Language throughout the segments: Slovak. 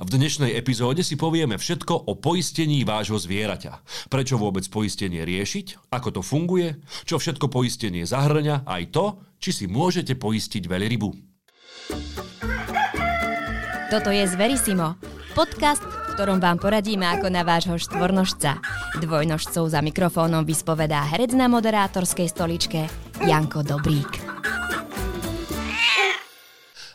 V dnešnej epizóde si povieme všetko o poistení vášho zvieraťa. Prečo vôbec poistenie riešiť, ako to funguje, čo všetko poistenie zahrňa, aj to, či si môžete poistiť veľrybu. Toto je Zverisimo, podcast, v ktorom vám poradíme ako na vášho štvornožca. Dvojnožcov za mikrofónom vyspovedá herec na moderátorskej stoličke Janko Dobrík.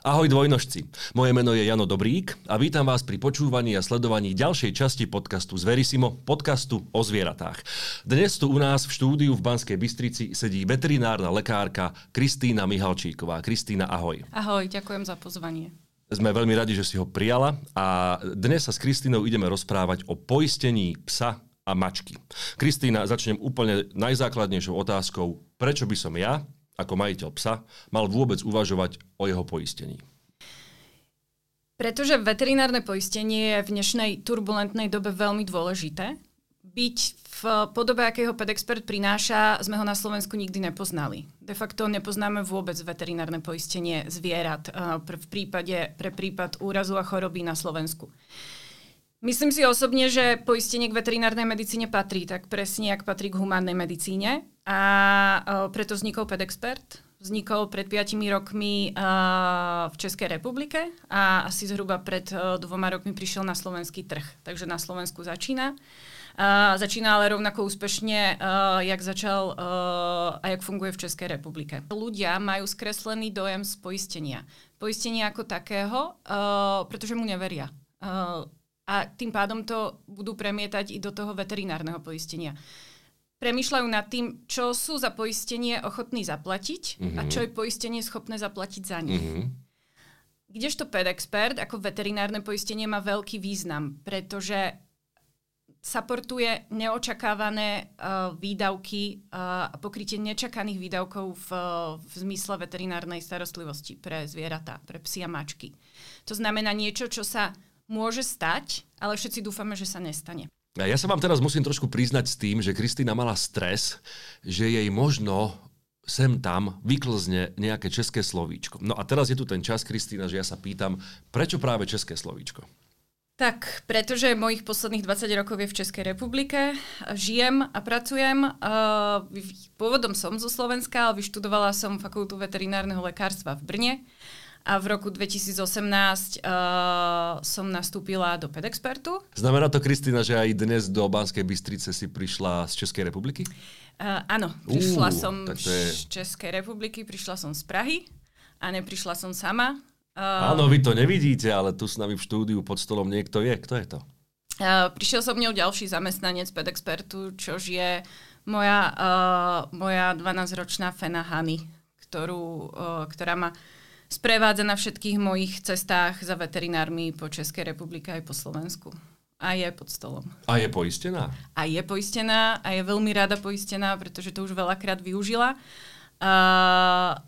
Ahoj dvojnožci, moje meno je Jano Dobrík a vítam vás pri počúvaní a sledovaní ďalšej časti podcastu Zverisimo, podcastu o zvieratách. Dnes tu u nás v štúdiu v Banskej Bystrici sedí veterinárna lekárka Kristýna Mihalčíková. Kristýna, ahoj. Ahoj, ďakujem za pozvanie. Sme veľmi radi, že si ho prijala a dnes sa s Kristínou ideme rozprávať o poistení psa a mačky. Kristýna, začnem úplne najzákladnejšou otázkou. Prečo by som ja, ako majiteľ psa, mal vôbec uvažovať o jeho poistení? Pretože veterinárne poistenie je v dnešnej turbulentnej dobe veľmi dôležité. Byť v podobe, akého PedExpert prináša, sme ho na Slovensku nikdy nepoznali. De facto nepoznáme vôbec veterinárne poistenie zvierat uh, v prípade, pre prípad úrazu a choroby na Slovensku. Myslím si osobne, že poistenie k veterinárnej medicíne patrí tak presne, ak patrí k humánnej medicíne. A uh, preto vznikol PedExpert. Vznikol pred 5 rokmi uh, v Českej republike a asi zhruba pred uh, dvoma rokmi prišiel na slovenský trh. Takže na Slovensku začína. Uh, začína ale rovnako úspešne, uh, jak začal uh, a jak funguje v Českej republike. Ľudia majú skreslený dojem z poistenia. Poistenia ako takého, uh, pretože mu neveria. Uh, a tým pádom to budú premietať i do toho veterinárneho poistenia. Premýšľajú nad tým, čo sú za poistenie ochotní zaplatiť mm-hmm. a čo je poistenie schopné zaplatiť za nich. Mm-hmm. Kdežto PedExpert ako veterinárne poistenie má veľký význam, pretože supportuje neočakávané uh, výdavky uh, a pokrytie nečakaných výdavkov v, v zmysle veterinárnej starostlivosti pre zvieratá, pre psy a mačky. To znamená niečo, čo sa môže stať, ale všetci dúfame, že sa nestane. Ja sa vám teraz musím trošku priznať s tým, že Kristýna mala stres, že jej možno sem tam vyklzne nejaké české slovíčko. No a teraz je tu ten čas, Kristýna, že ja sa pýtam, prečo práve české slovíčko? Tak, pretože mojich posledných 20 rokov je v Českej republike. Žijem a pracujem. Uh, pôvodom som zo Slovenska, ale vyštudovala som fakultu veterinárneho lekárstva v Brne a v roku 2018 uh, som nastúpila do PedExpertu. Znamená to, Kristýna, že aj dnes do Banskej Bystrice si prišla z Českej republiky? Uh, áno, prišla uh, som je... z Českej republiky, prišla som z Prahy a neprišla som sama. Uh, áno, vy to nevidíte, ale tu s nami v štúdiu pod stolom niekto je. Kto je to? Uh, prišiel som mňou ďalší zamestnanec PedExpertu, čož je moja, uh, moja 12-ročná Fena Hany, ktorú, uh, ktorá ma sprevádza na všetkých mojich cestách za veterinármi po Českej republike aj po Slovensku. A je pod stolom. A je poistená? A je poistená a je veľmi rada poistená, pretože to už veľakrát využila. Uh,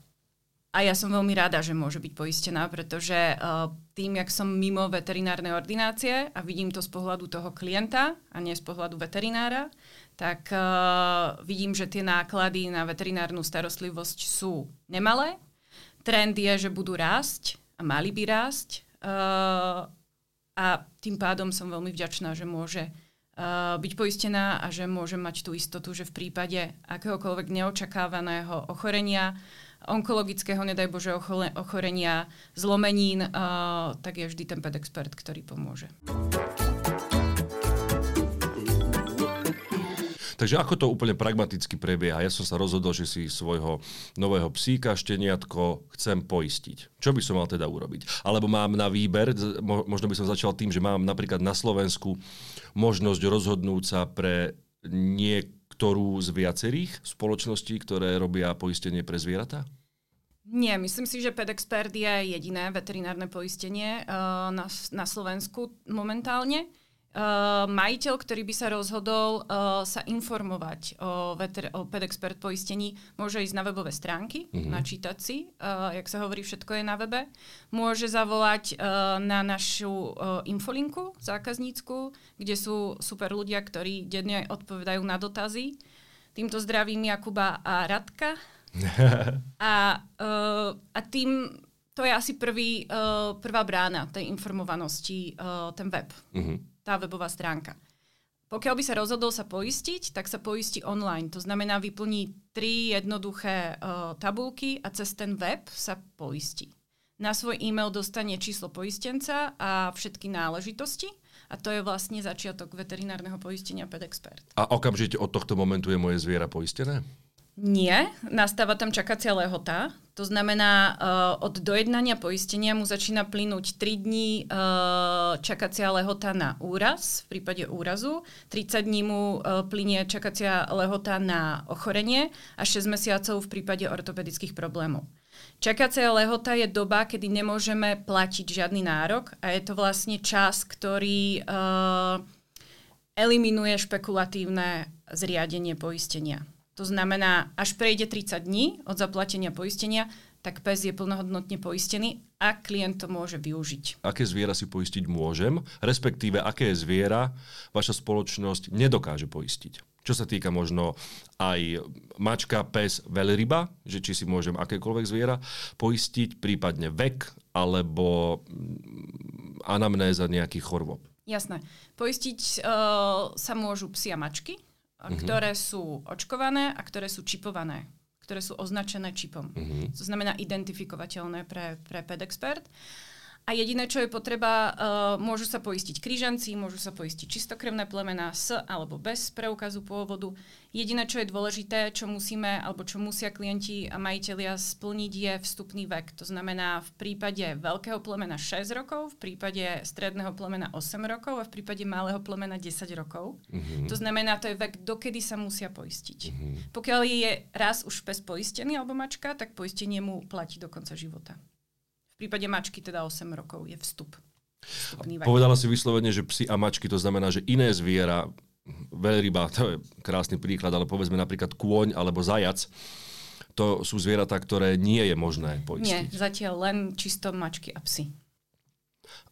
a ja som veľmi rada, že môže byť poistená, pretože uh, tým, jak som mimo veterinárnej ordinácie a vidím to z pohľadu toho klienta a nie z pohľadu veterinára, tak uh, vidím, že tie náklady na veterinárnu starostlivosť sú nemalé trend je, že budú rásť a mali by rásť. Uh, a tým pádom som veľmi vďačná, že môže uh, byť poistená a že môže mať tú istotu, že v prípade akéhokoľvek neočakávaného ochorenia, onkologického, nedaj Bože, ochorenia, zlomenín, uh, tak je vždy ten pedexpert, ktorý pomôže. Takže ako to úplne pragmaticky prebieha? Ja som sa rozhodol, že si svojho nového psíka, šteniatko chcem poistiť. Čo by som mal teda urobiť? Alebo mám na výber, možno by som začal tým, že mám napríklad na Slovensku možnosť rozhodnúť sa pre niektorú z viacerých spoločností, ktoré robia poistenie pre zvieratá? Nie, myslím si, že PedExpert je jediné veterinárne poistenie uh, na, na Slovensku momentálne. Uh, majiteľ, ktorý by sa rozhodol uh, sa informovať o, veter- o PedExpert poistení, môže ísť na webové stránky, mm-hmm. načítať si, uh, jak sa hovorí, všetko je na webe. Môže zavolať uh, na našu uh, infolinku zákaznícku, kde sú super ľudia, ktorí denne odpovedajú na dotazy. Týmto zdravím Jakuba a Radka. a, uh, a tým To je asi prvý, uh, prvá brána tej informovanosti, uh, ten web, uh-huh. Tá webová stránka. Pokiaľ by sa rozhodol sa poistiť, tak sa poistí online. To znamená, vyplní tri jednoduché uh, tabulky a cez ten web sa poistí. Na svoj e-mail dostane číslo poistenca a všetky náležitosti. A to je vlastne začiatok veterinárneho poistenia PedExpert. A okamžite od tohto momentu je moje zviera poistené? Nie, nastáva tam čakacia lehota. To znamená, uh, od dojednania poistenia mu začína plynúť 3 dní uh, čakacia lehota na úraz, v prípade úrazu. 30 dní mu uh, plynie čakacia lehota na ochorenie a 6 mesiacov v prípade ortopedických problémov. Čakacia lehota je doba, kedy nemôžeme platiť žiadny nárok a je to vlastne čas, ktorý uh, eliminuje špekulatívne zriadenie poistenia. To znamená, až prejde 30 dní od zaplatenia poistenia, tak pes je plnohodnotne poistený a klient to môže využiť. Aké zviera si poistiť môžem, respektíve aké zviera vaša spoločnosť nedokáže poistiť? Čo sa týka možno aj mačka, pes, veľryba, že či si môžem akékoľvek zviera poistiť, prípadne vek alebo anamnéza nejakých chorôb. Jasné. Poistiť uh, sa môžu psi a mačky, uh-huh. ktoré sú očkované a ktoré sú čipované, ktoré sú označené čipom. Uh-huh. To znamená identifikovateľné pre, pre PedExpert. A jediné, čo je potreba, uh, môžu sa poistiť krížanci, môžu sa poistiť čistokrevné plemená s alebo bez preukazu pôvodu. Jediné, čo je dôležité, čo musíme alebo čo musia klienti a majiteľia splniť, je vstupný vek. To znamená v prípade veľkého plemena 6 rokov, v prípade stredného plemena 8 rokov a v prípade malého plemena 10 rokov. Mm-hmm. To znamená, to je vek, dokedy sa musia poistiť. Mm-hmm. Pokiaľ je raz už pes poistený alebo mačka, tak poistenie mu platí do konca života. V prípade mačky teda 8 rokov je vstup. Povedala si vyslovene, že psi a mačky, to znamená, že iné zviera, veľryba, to je krásny príklad, ale povedzme napríklad kôň alebo zajac, to sú zvieratá, ktoré nie je možné poistiť. Nie, zatiaľ len čisto mačky a psy.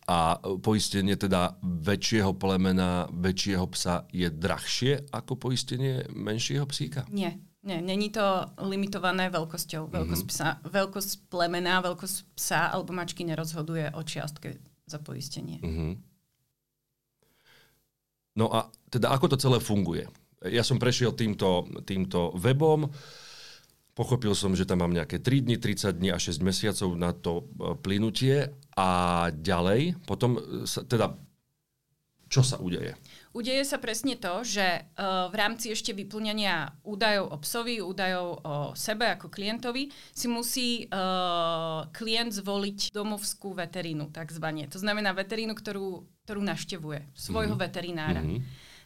A poistenie teda väčšieho plemena, väčšieho psa je drahšie ako poistenie menšieho psíka? Nie, nie, není to limitované veľkosťou. Mm-hmm. Veľkosť, psa, veľkosť plemena, veľkosť psa alebo mačky nerozhoduje o čiastke za poistenie. Mm-hmm. No a teda ako to celé funguje? Ja som prešiel týmto, týmto webom, pochopil som, že tam mám nejaké 3 dní, 30 dní a 6 mesiacov na to e, plynutie a ďalej, potom sa, teda čo sa udeje? Udeje sa presne to, že uh, v rámci ešte vyplňania údajov o psovi, údajov o sebe ako klientovi, si musí uh, klient zvoliť domovskú veterínu, takzvané. To znamená veterínu, ktorú, ktorú naštevuje, svojho mm-hmm. veterinára. Mm-hmm.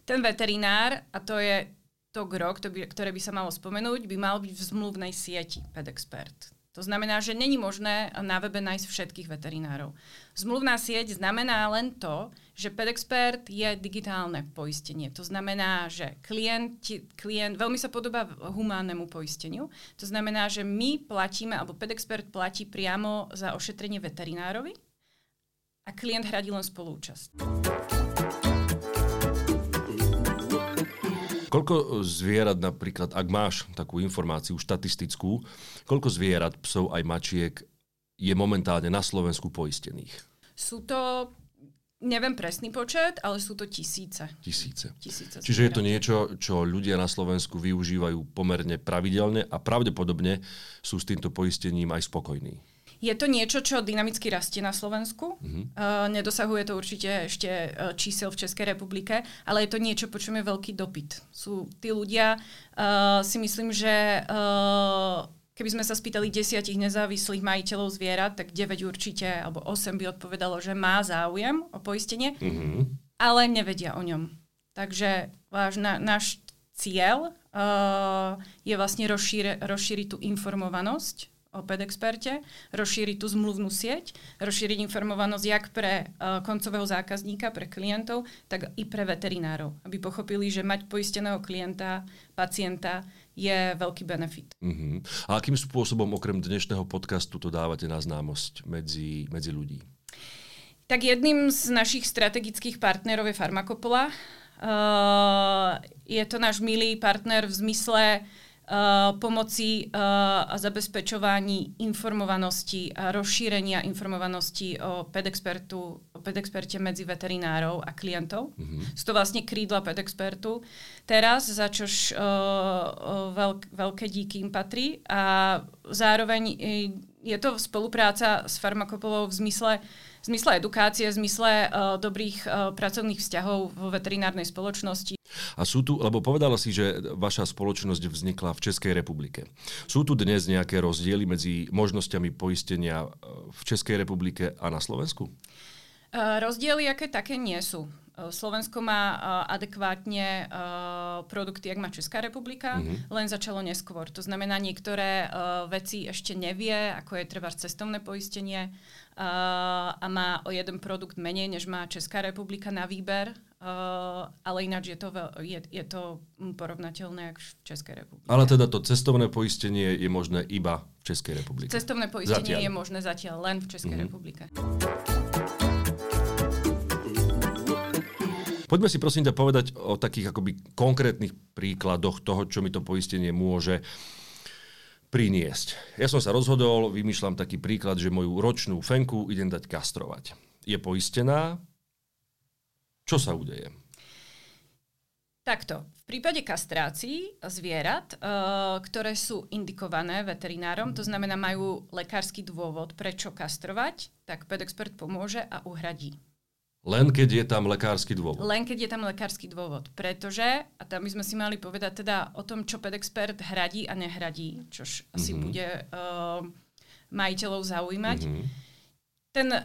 Ten veterinár, a to je to gro, ktoré by sa malo spomenúť, by mal byť v zmluvnej sieti PedExpert. To znamená, že není možné na webe nájsť všetkých veterinárov. Zmluvná sieť znamená len to, že PedExpert je digitálne poistenie. To znamená, že klient, klient veľmi sa podobá humánnemu poisteniu. To znamená, že my platíme, alebo PedExpert platí priamo za ošetrenie veterinárovi a klient hradí len spolúčasť. Koľko zvierat napríklad, ak máš takú informáciu štatistickú, koľko zvierat, psov aj mačiek je momentálne na Slovensku poistených? Sú to Neviem presný počet, ale sú to tisíce. Tisíce. tisíce Čiže je to niečo, čo ľudia na Slovensku využívajú pomerne pravidelne a pravdepodobne sú s týmto poistením aj spokojní. Je to niečo, čo dynamicky rastie na Slovensku. Uh-huh. Uh, nedosahuje to určite ešte uh, čísel v Českej republike, ale je to niečo, po čom je veľký dopyt. Sú tí ľudia, uh, si myslím, že uh, keby sme sa spýtali desiatich nezávislých majiteľov zvierat, tak 9 určite, alebo 8 by odpovedalo, že má záujem o poistenie, uh-huh. ale nevedia o ňom. Takže váš, na, náš cieľ uh, je vlastne rozšíri, rozšíriť tú informovanosť o PedExperte, rozšíriť tú zmluvnú sieť, rozšíriť informovanosť jak pre uh, koncového zákazníka, pre klientov, tak i pre veterinárov, aby pochopili, že mať poisteného klienta, pacienta je veľký benefit. Uh-huh. A akým spôsobom okrem dnešného podcastu to dávate na známosť medzi, medzi ľudí? Tak jedným z našich strategických partnerov je Farmakopola. Uh, je to náš milý partner v zmysle uh, pomoci uh, a zabezpečovaní informovanosti a rozšírenia informovanosti o pedexpertu, o pedexperte medzi veterinárov a klientov. Mm-hmm. Sú to vlastne krídla pedexpertu. Teraz, za čož uh, veľk, veľké díky im patrí a zároveň je to spolupráca s farmakopolou v zmysle v zmysle edukácie, v zmysle uh, dobrých uh, pracovných vzťahov vo veterinárnej spoločnosti. A sú tu, lebo povedala si, že vaša spoločnosť vznikla v Českej republike. Sú tu dnes nejaké rozdiely medzi možnosťami poistenia e, v Českej republike a na Slovensku? Uh, rozdiely aké také nie sú. Slovensko má adekvátne produkty, jak má Česká republika, mm-hmm. len začalo neskôr. To znamená, niektoré veci ešte nevie, ako je treba cestovné poistenie a má o jeden produkt menej, než má Česká republika na výber, uh, ale ináč je to, veľ, je, je to porovnateľné ako v Českej republike. Ale teda to cestovné poistenie je možné iba v Českej republike? Cestovné poistenie zatiaľ. je možné zatiaľ len v Českej mm-hmm. republike. Poďme si prosím ťa povedať o takých akoby konkrétnych príkladoch toho, čo mi to poistenie môže priniesť. Ja som sa rozhodol, vymýšľam taký príklad, že moju ročnú fenku idem dať kastrovať. Je poistená? Čo sa udeje? Takto. V prípade kastrácií zvierat, uh, ktoré sú indikované veterinárom, to znamená majú lekársky dôvod, prečo kastrovať, tak pedexpert pomôže a uhradí. Len keď je tam lekársky dôvod. Len keď je tam lekársky dôvod. Pretože, a tam by sme si mali povedať teda o tom, čo pedexpert hradí a nehradí, čož mm-hmm. asi mhm. bude uh, majiteľov zaujímať. Mm-hmm. Ten,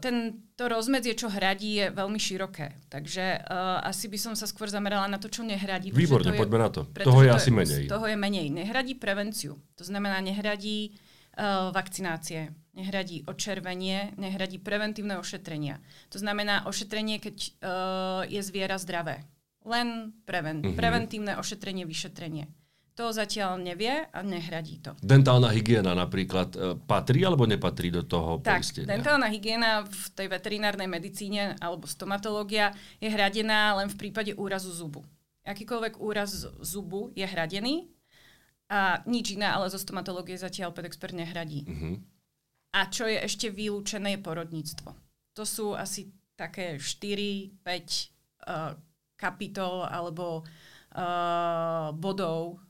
ten, to rozmedzie, čo hradí, je veľmi široké. Takže uh, asi by som sa skôr zamerala na to, čo nehradí. Výborne, to poďme je, na to. Toho je to asi je, menej. Toho je menej. Nehradí prevenciu. To znamená, nehradí uh, vakcinácie nehradí očervenie, nehradí preventívne ošetrenia. To znamená ošetrenie, keď uh, je zviera zdravé. Len preven- mm-hmm. preventívne ošetrenie, vyšetrenie. To zatiaľ nevie a nehradí to. Dentálna hygiena napríklad e, patrí alebo nepatrí do toho tak, poistenia? dentálna hygiena v tej veterinárnej medicíne alebo stomatológia je hradená len v prípade úrazu zubu. Akýkoľvek úraz zubu je hradený a nič iné, ale zo stomatológie zatiaľ pedexpert nehradí. Mm-hmm. A čo je ešte vylúčené, je porodníctvo. To sú asi také 4-5 uh, eh, kapitol alebo uh, bodov,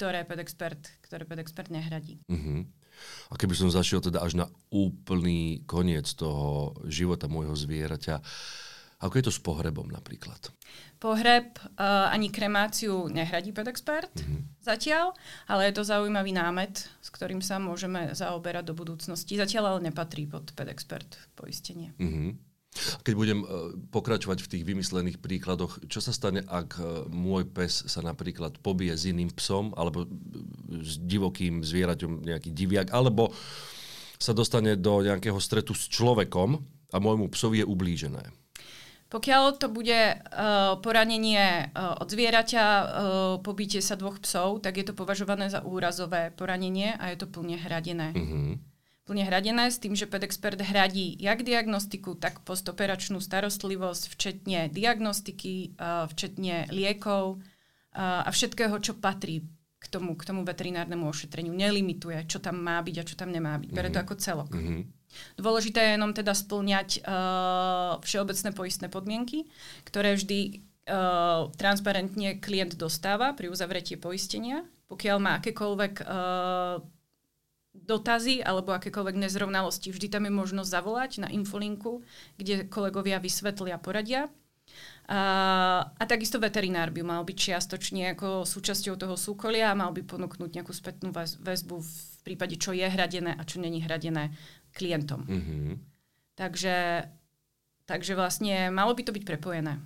ktoré pedexpert, ktoré pedexpert nehradí. Uh-huh. A keby som zašiel teda až na úplný koniec toho života môjho zvieraťa, ako je to s pohrebom napríklad? Pohreb uh, ani kremáciu nehradí pedexpert mm-hmm. zatiaľ, ale je to zaujímavý námet, s ktorým sa môžeme zaoberať do budúcnosti. Zatiaľ ale nepatrí pod pedexpert poistenie. Mm-hmm. Keď budem uh, pokračovať v tých vymyslených príkladoch, čo sa stane, ak uh, môj pes sa napríklad pobije s iným psom alebo s divokým zvieraťom, nejaký diviak, alebo sa dostane do nejakého stretu s človekom a môjmu psovi je ublížené. Pokiaľ to bude uh, poranenie uh, od zvieraťa, uh, pobytie sa dvoch psov, tak je to považované za úrazové poranenie a je to plne hradené. Mm-hmm. Plne hradené s tým, že pedexpert hradí jak diagnostiku, tak postoperačnú starostlivosť, včetne diagnostiky, včetne liekov a všetkého, čo patrí k tomu, k tomu veterinárnemu ošetreniu. Nelimituje, čo tam má byť a čo tam nemá byť. Bere to ako celok. Mm-hmm. Dôležité je jenom teda splňať uh, všeobecné poistné podmienky, ktoré vždy uh, transparentne klient dostáva pri uzavretí poistenia. Pokiaľ má akékoľvek uh, dotazy alebo akékoľvek nezrovnalosti, vždy tam je možnosť zavolať na infolinku, kde kolegovia vysvetlia poradia. A, a takisto veterinár by mal byť čiastočne ako súčasťou toho súkolia a mal by ponúknuť nejakú spätnú väzbu v prípade, čo je hradené a čo není hradené klientom. Mm-hmm. Takže, takže vlastne malo by to byť prepojené.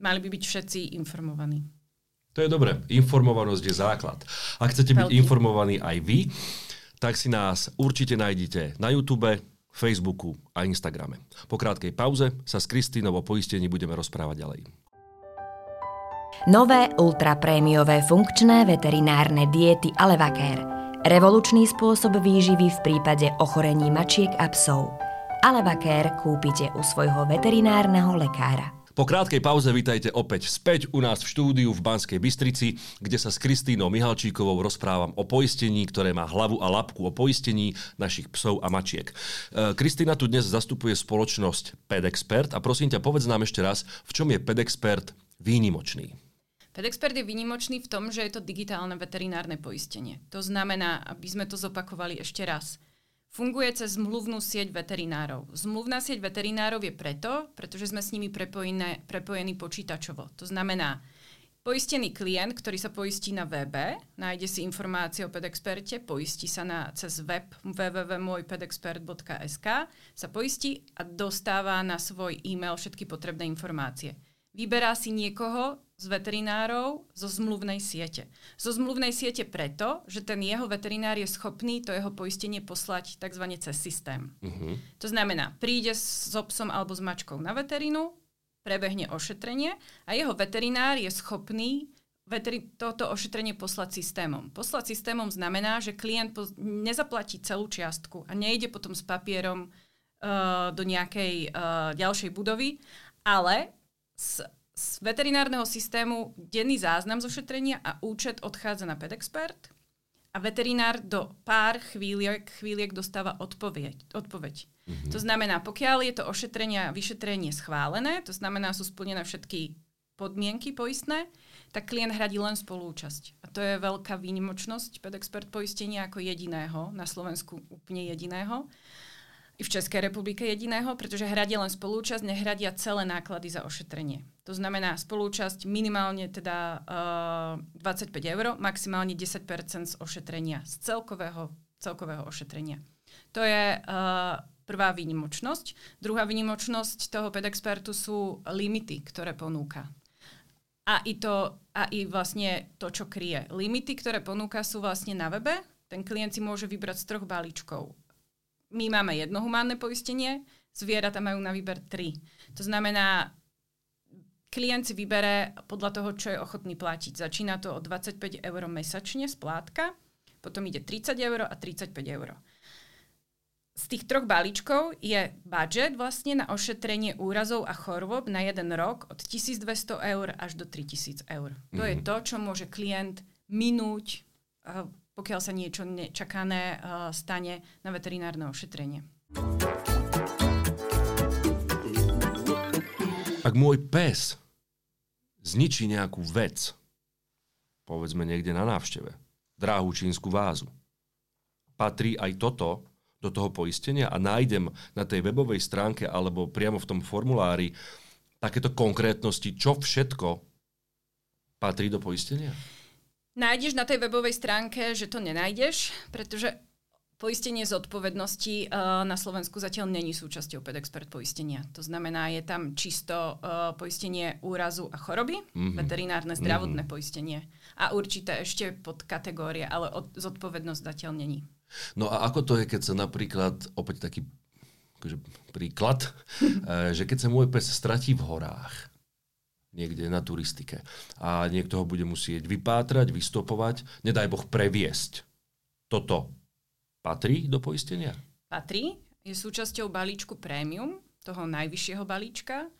Mali by byť všetci informovaní. To je dobré. Informovanosť je základ. Ak chcete byť informovaní aj vy, tak si nás určite nájdete na YouTube, Facebooku a Instagrame. Po krátkej pauze sa s Kristínou o poistení budeme rozprávať ďalej. Nové ultraprémiové funkčné veterinárne diety Alevacare – Revolučný spôsob výživy v prípade ochorení mačiek a psov. Alevacare kúpite u svojho veterinárneho lekára. Po krátkej pauze vítajte opäť späť u nás v štúdiu v Banskej Bystrici, kde sa s Kristínou Mihalčíkovou rozprávam o poistení, ktoré má hlavu a labku o poistení našich psov a mačiek. E, Kristína tu dnes zastupuje spoločnosť PedExpert a prosím ťa, povedz nám ešte raz, v čom je PedExpert výnimočný. PedExpert je výnimočný v tom, že je to digitálne veterinárne poistenie. To znamená, aby sme to zopakovali ešte raz – Funguje cez zmluvnú sieť veterinárov. Zmluvná sieť veterinárov je preto, pretože sme s nimi prepojené, prepojení počítačovo. To znamená, poistený klient, ktorý sa poistí na webe, nájde si informácie o pedexperte, poistí sa na, cez web www.mojpedexpert.sk, sa poistí a dostáva na svoj e-mail všetky potrebné informácie. Vyberá si niekoho z veterinárov zo zmluvnej siete. Zo zmluvnej siete preto, že ten jeho veterinár je schopný to jeho poistenie poslať tzv. cez systém. Uh-huh. To znamená, príde s psom alebo s mačkou na veterínu, prebehne ošetrenie a jeho veterinár je schopný veteri- toto ošetrenie poslať systémom. Poslať systémom znamená, že klient po- nezaplatí celú čiastku a nejde potom s papierom uh, do nejakej uh, ďalšej budovy, ale z, z veterinárneho systému denný záznam zo šetrenia a účet odchádza na PedExpert a veterinár do pár chvíliek, chvíliek dostáva odpoveď. odpoveď. Mm-hmm. To znamená, pokiaľ je to ošetrenie a vyšetrenie schválené, to znamená, sú splnené všetky podmienky poistné, tak klient hradí len spolúčasť. A to je veľká výnimočnosť PedExpert poistenia ako jediného, na Slovensku úplne jediného v Českej republike jediného, pretože hradia len spolúčasť, nehradia celé náklady za ošetrenie. To znamená spolúčasť minimálne teda uh, eh, 25 eur, maximálne 10% z ošetrenia, z celkového, celkového ošetrenia. To je uh, prvá výnimočnosť. Druhá výnimočnosť toho pedexpertu sú limity, ktoré ponúka. A i, to, a i vlastne to, čo kryje. Limity, ktoré ponúka, sú vlastne na webe. Ten klient si môže vybrať z troch balíčkov my máme jedno humánne poistenie, zvieratá majú na výber tri. To znamená, klient si vybere podľa toho, čo je ochotný platiť. Začína to od 25 eur mesačne splátka, potom ide 30 eur a 35 eur. Z tých troch balíčkov je budget vlastne na ošetrenie úrazov a chorôb na jeden rok od 1200 eur až do 3000 eur. Mm-hmm. To je mhm. to, čo môže klient minúť pokiaľ sa niečo nečakané uh, stane na veterinárne ošetrenie. Ak môj pes zničí nejakú vec, povedzme niekde na návšteve, dráhu čínsku vázu, patrí aj toto do toho poistenia a nájdem na tej webovej stránke alebo priamo v tom formulári takéto konkrétnosti, čo všetko patrí do poistenia? Nájdeš na tej webovej stránke, že to nenájdeš, pretože poistenie zodpovednosti uh, na Slovensku zatiaľ není súčasťou PedExpert poistenia. To znamená, je tam čisto uh, poistenie úrazu a choroby, mm-hmm. veterinárne zdravotné mm-hmm. poistenie a určité ešte pod kategórie, ale od, zodpovednosť zatiaľ není. No a ako to je, keď sa napríklad, opäť taký akože príklad, eh, že keď sa môj pes stratí v horách, niekde na turistike. A niekto ho bude musieť vypátrať, vystopovať, nedaj Boh previesť. Toto patrí do poistenia? Patrí. Je súčasťou balíčku prémium, toho najvyššieho balíčka.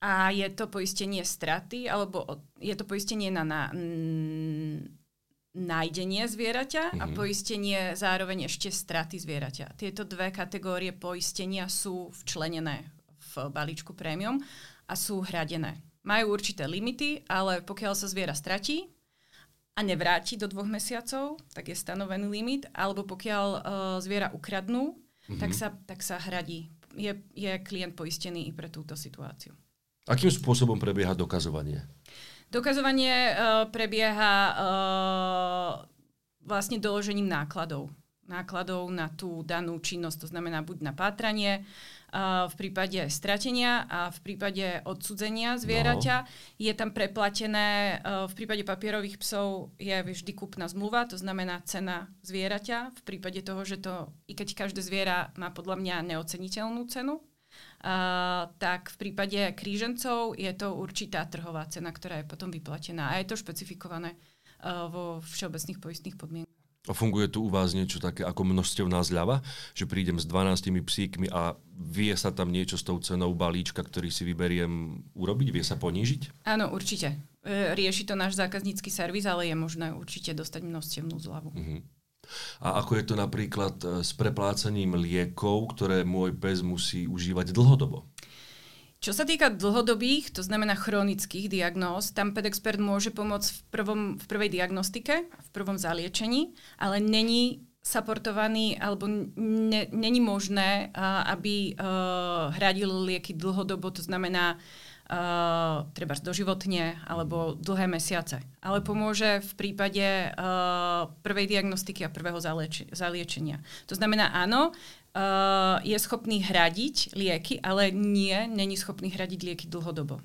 A je to poistenie straty, alebo je to poistenie na, na nájdenie zvieraťa mm-hmm. a mhm. poistenie zároveň ešte straty zvieraťa. Tieto dve kategórie poistenia sú včlenené v balíčku prémium a sú hradené majú určité limity, ale pokiaľ sa zviera stratí a nevráti do dvoch mesiacov, tak je stanovený limit, alebo pokiaľ uh, zviera ukradnú, mm-hmm. tak, sa, tak sa hradí. Je, je klient poistený i pre túto situáciu. Akým spôsobom prebieha dokazovanie? Dokazovanie uh, prebieha uh, vlastne doložením nákladov. Nákladov na tú danú činnosť, to znamená buď na pátranie, v prípade stratenia a v prípade odsudzenia zvieraťa. No. Je tam preplatené, v prípade papierových psov je vždy kúpna zmluva, to znamená cena zvieraťa. V prípade toho, že to, i keď každé zviera má podľa mňa neoceniteľnú cenu, Uh, tak v prípade krížencov je to určitá trhová cena, ktorá je potom vyplatená a je to špecifikované uh, vo všeobecných poistných podmienkach. A funguje tu u vás niečo také ako množstevná zľava, že prídem s 12 psíkmi a vie sa tam niečo s tou cenou balíčka, ktorý si vyberiem urobiť? Vie sa ponížiť? Áno, určite. E, rieši to náš zákaznícky servis, ale je možné určite dostať množstevnú zľavu. Uh-huh. A ako je to napríklad e, s preplácaním liekov, ktoré môj pes musí užívať dlhodobo? Čo sa týka dlhodobých, to znamená chronických diagnóz, tam pedexpert môže pomôcť v, prvom, v prvej diagnostike, v prvom zaliečení, ale není supportovaný alebo ne, není možné, aby uh, hradil lieky dlhodobo, to znamená uh, treba doživotne alebo dlhé mesiace. Ale pomôže v prípade uh, prvej diagnostiky a prvého zalieči- zaliečenia. To znamená áno, uh, je schopný hradiť lieky, ale nie, není schopný hradiť lieky dlhodobo.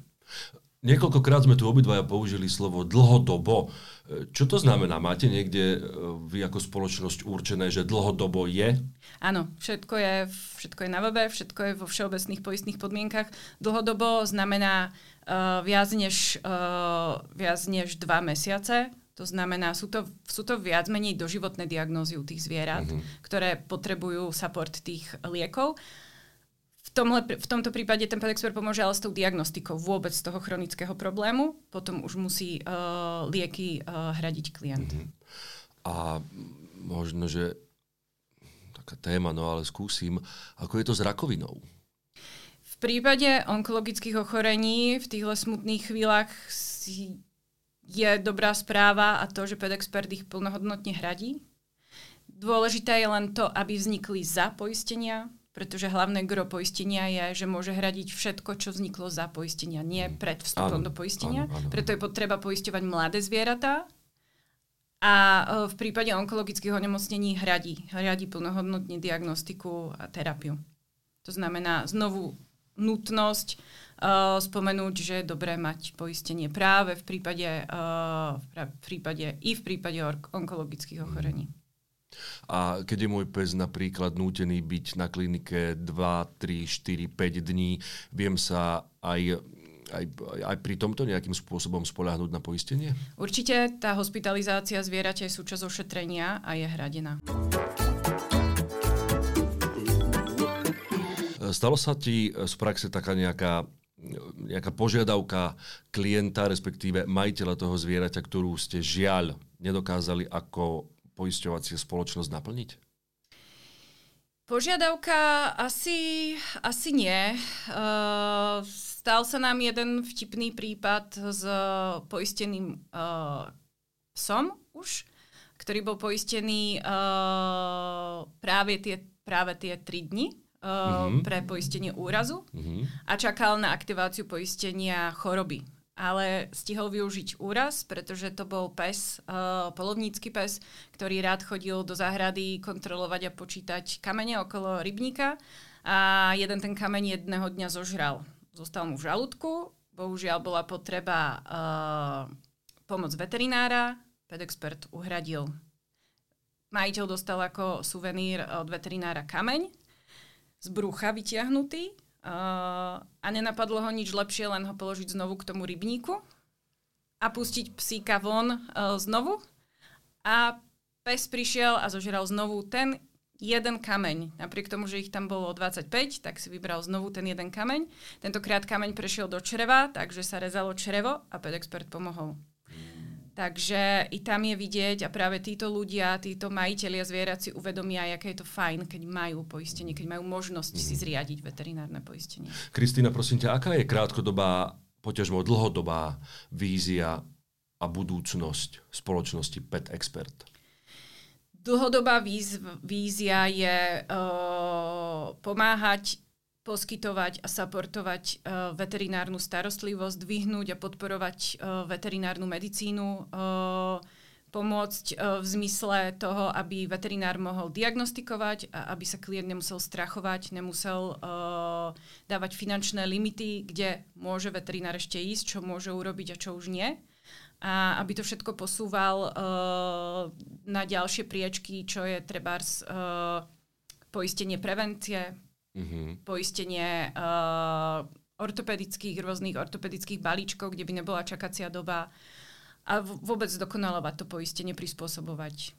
Niekoľkokrát sme tu obidvaja použili slovo dlhodobo. Čo to znamená? Máte niekde vy ako spoločnosť určené, že dlhodobo je? Áno, všetko je, všetko je na webe, všetko je vo všeobecných poistných podmienkach. Dlhodobo znamená uh, viac, než, uh, viac než dva mesiace, to znamená, sú to, sú to viac menej doživotné diagnózy u tých zvierat, mm-hmm. ktoré potrebujú support tých liekov. V, tomhle, v tomto prípade ten pedexpert pomôže ale s tou diagnostikou vôbec z toho chronického problému. Potom už musí uh, lieky uh, hradiť klient. Mm-hmm. A možno, že taká téma, no ale skúsim, ako je to s rakovinou? V prípade onkologických ochorení v týchto smutných chvíľach si je dobrá správa a to, že pedexpert ich plnohodnotne hradí. Dôležité je len to, aby vznikli za poistenia, pretože hlavné gro poistenia je, že môže hradiť všetko, čo vzniklo za poistenia, nie mm. pred vstupom áno, do poistenia. Áno, áno. Preto je potreba poisťovať mladé zvieratá a e, v prípade onkologických onemocnení hradí, hradí plnohodnotne diagnostiku a terapiu. To znamená znovu nutnosť uh, spomenúť, že je dobré mať poistenie práve v prípade, uh, v prípade i v prípade onkologických ochorení. A keď je môj pes napríklad nútený byť na klinike 2, 3, 4, 5 dní, viem sa aj aj, aj pri tomto nejakým spôsobom spoľahnúť na poistenie? Určite tá hospitalizácia zvieraťa je súčasť ošetrenia a je hradená. Stalo sa ti z praxe taká nejaká nejaká požiadavka klienta, respektíve majiteľa toho zvieraťa, ktorú ste žiaľ nedokázali ako poisťovacia spoločnosť naplniť? Požiadavka asi, asi nie. Uh, stal sa nám jeden vtipný prípad s poisteným uh, psom už, ktorý bol poistený uh, práve tie, práve tie tri dni mm-hmm. pre poistenie úrazu mm-hmm. a čakal na aktiváciu poistenia choroby. Ale stihol využiť úraz, pretože to bol pes, uh, polovnícky pes, ktorý rád chodil do záhrady kontrolovať a počítať kamene okolo rybníka a jeden ten kameň jedného dňa zožral. Zostal mu v žalúdku, bohužiaľ bola potreba uh, pomoc veterinára, pedexpert uhradil. Majiteľ dostal ako suvenír od veterinára kameň, z brucha vytiahnutý uh, a nenapadlo ho nič lepšie, len ho položiť znovu k tomu rybníku a pustiť psíka von uh, znovu. A pes prišiel a zožral znovu ten jeden kameň. Napriek tomu, že ich tam bolo 25, tak si vybral znovu ten jeden kameň. Tentokrát kameň prešiel do čreva, takže sa rezalo črevo a pedexpert pomohol. Takže i tam je vidieť a práve títo ľudia, títo majiteľia zvierat si uvedomia, aké je to fajn, keď majú poistenie, keď majú možnosť mm. si mhm. zriadiť veterinárne poistenie. Kristýna, prosím ťa, aká je krátkodobá, poťažmo dlhodobá vízia a budúcnosť spoločnosti Pet Expert? Dlhodobá víz, vízia je uh, pomáhať poskytovať a supportovať uh, veterinárnu starostlivosť, dvihnúť a podporovať uh, veterinárnu medicínu, uh, pomôcť v zmysle toho, aby veterinár mohol diagnostikovať a aby sa klient nemusel strachovať, nemusel dávať finančné limity, kde môže veterinár ešte ísť, čo môže urobiť a čo už nie. A aby to všetko posúval na ďalšie priečky, čo je trebárs poistenie prevencie, mm-hmm. poistenie uh, ortopedických, rôznych ortopedických balíčkov, kde by nebola čakacia doba a v- vôbec dokonalovať to poistenie, prispôsobovať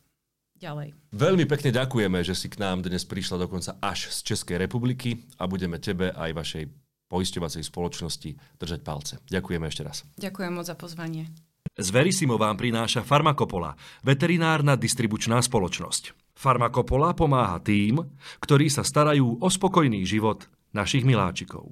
ďalej. Veľmi pekne ďakujeme, že si k nám dnes prišla dokonca až z Českej republiky a budeme tebe aj vašej poisťovacej spoločnosti držať palce. Ďakujeme ešte raz. Ďakujem moc za pozvanie. Z Verisimo vám prináša Farmakopola, veterinárna distribučná spoločnosť. Farmakopola pomáha tým, ktorí sa starajú o spokojný život našich miláčikov.